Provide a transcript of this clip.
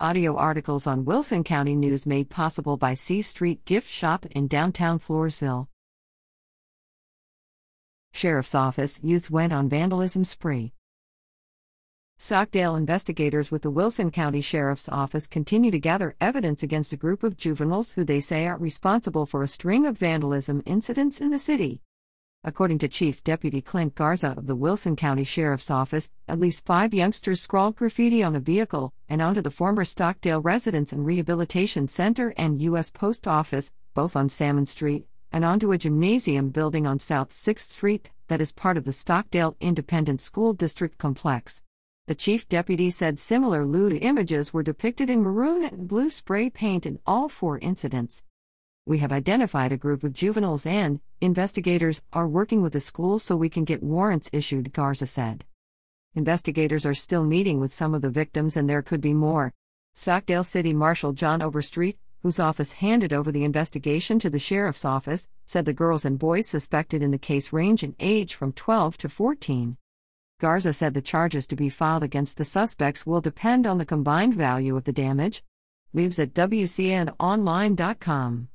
Audio articles on Wilson County News made possible by C Street Gift Shop in downtown Floresville. Sheriff's Office Youth went on vandalism spree. Stockdale investigators with the Wilson County Sheriff's Office continue to gather evidence against a group of juveniles who they say are responsible for a string of vandalism incidents in the city. According to Chief Deputy Clint Garza of the Wilson County Sheriff's Office, at least five youngsters scrawled graffiti on a vehicle and onto the former Stockdale Residence and Rehabilitation Center and U.S. Post Office, both on Salmon Street, and onto a gymnasium building on South 6th Street that is part of the Stockdale Independent School District complex. The chief deputy said similar lewd images were depicted in maroon and blue spray paint in all four incidents we have identified a group of juveniles and, investigators, are working with the school so we can get warrants issued, Garza said. Investigators are still meeting with some of the victims and there could be more. Stockdale City Marshal John Overstreet, whose office handed over the investigation to the sheriff's office, said the girls and boys suspected in the case range in age from 12 to 14. Garza said the charges to be filed against the suspects will depend on the combined value of the damage. Leaves at WCNOnline.com.